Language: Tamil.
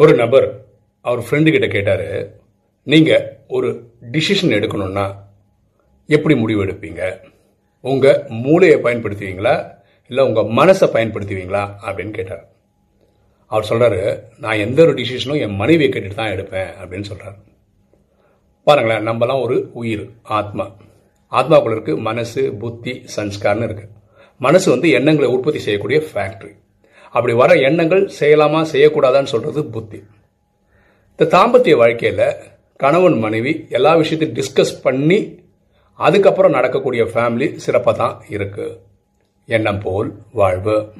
ஒரு நபர் அவர் ஃப்ரெண்டு கிட்ட கேட்டாரு நீங்க ஒரு டிசிஷன் எடுக்கணும்னா எப்படி முடிவு எடுப்பீங்க? உங்க மூளையை பயன்படுத்துவீங்களா? இல்லை உங்க மனசை பயன்படுத்துவீங்களா? அப்படின்னு கேட்டார். அவர் சொல்றாரு நான் எந்த ஒரு டிசிஷனும் என் மனைவியை கேட்டுட்டு தான் எடுப்பேன் அப்படின்னு சொல்றாரு. பாருங்களேன் நம்மலாம் ஒரு உயிர் ஆத்மா. ஆத்மாக்குள்ள இருக்கு மனசு புத்தி சன்ஸ்கார்னு இருக்கு. மனசு வந்து எண்ணங்களை உற்பத்தி செய்யக்கூடிய ஃபேக்டரி அப்படி வர எண்ணங்கள் செய்யலாமா செய்யக்கூடாதான்னு சொல்றது புத்தி. இந்த தாம்பத்திய வாழ்க்கையில் கணவன் மனைவி எல்லா விஷயத்தையும் டிஸ்கஸ் பண்ணி அதுக்கப்புறம் நடக்கக்கூடிய ஃபேமிலி சிறப்பாக தான் இருக்கு. எண்ணம் போல் வாழ்வு.